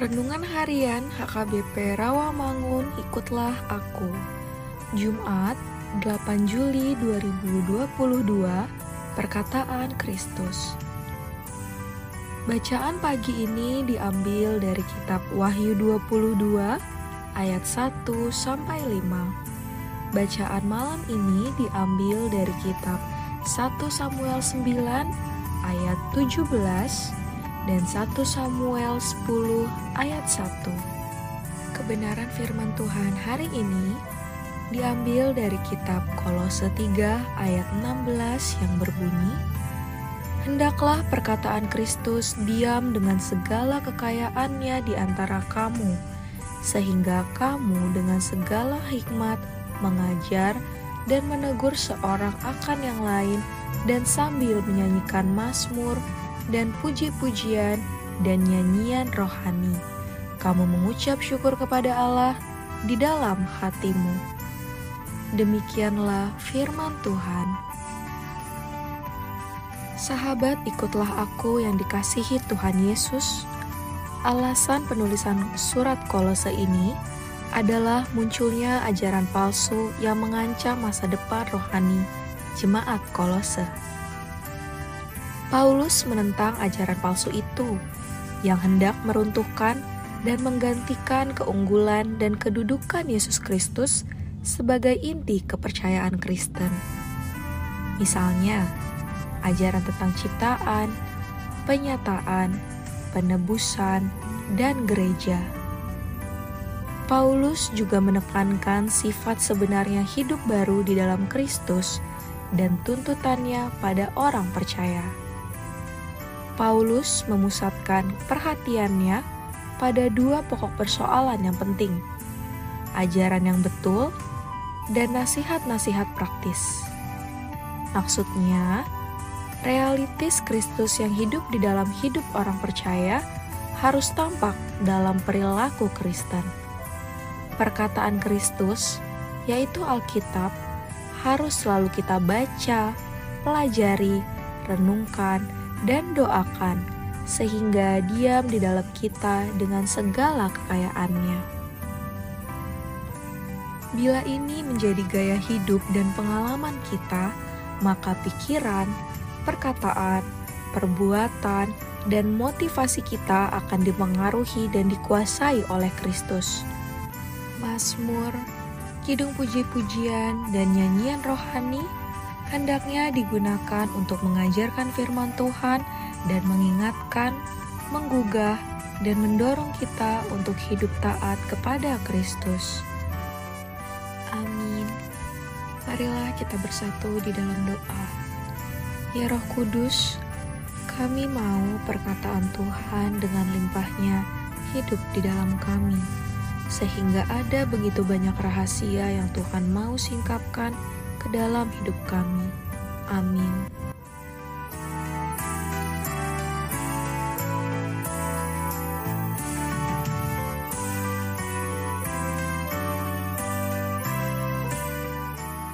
Renungan Harian HKBP Rawamangun Ikutlah Aku. Jumat 8 Juli 2022 Perkataan Kristus. Bacaan pagi ini diambil dari kitab Wahyu 22 ayat 1 sampai 5 Bacaan malam ini diambil dari kitab 1 Samuel 9 ayat 17 dan 1 Samuel 10 ayat 1. Kebenaran firman Tuhan hari ini diambil dari kitab Kolose 3 ayat 16 yang berbunyi Hendaklah perkataan Kristus diam dengan segala kekayaannya di antara kamu, sehingga kamu dengan segala hikmat mengajar dan menegur seorang akan yang lain dan sambil menyanyikan mazmur dan puji-pujian dan nyanyian rohani. Kamu mengucap syukur kepada Allah di dalam hatimu. Demikianlah firman Tuhan. Sahabat, ikutlah aku yang dikasihi Tuhan Yesus. Alasan penulisan surat Kolose ini adalah munculnya ajaran palsu yang mengancam masa depan rohani jemaat Kolose. Paulus menentang ajaran palsu itu yang hendak meruntuhkan dan menggantikan keunggulan dan kedudukan Yesus Kristus sebagai inti kepercayaan Kristen. Misalnya, ajaran tentang ciptaan, penyataan, penebusan, dan gereja. Paulus juga menekankan sifat sebenarnya hidup baru di dalam Kristus dan tuntutannya pada orang percaya. Paulus memusatkan perhatiannya pada dua pokok persoalan yang penting: ajaran yang betul dan nasihat-nasihat praktis. Maksudnya, realitis Kristus yang hidup di dalam hidup orang percaya harus tampak dalam perilaku Kristen. Perkataan Kristus, yaitu Alkitab, harus selalu kita baca, pelajari, renungkan, dan doakan, sehingga diam di dalam kita dengan segala kekayaannya. Bila ini menjadi gaya hidup dan pengalaman kita, maka pikiran, perkataan, perbuatan, dan motivasi kita akan dipengaruhi dan dikuasai oleh Kristus. Mazmur, kidung puji-pujian, dan nyanyian rohani hendaknya digunakan untuk mengajarkan firman Tuhan dan mengingatkan, menggugah, dan mendorong kita untuk hidup taat kepada Kristus. Amin. Marilah kita bersatu di dalam doa. Ya Roh Kudus, kami mau perkataan Tuhan dengan limpahnya hidup di dalam kami, sehingga ada begitu banyak rahasia yang Tuhan mau singkapkan ke dalam hidup kami. Amin.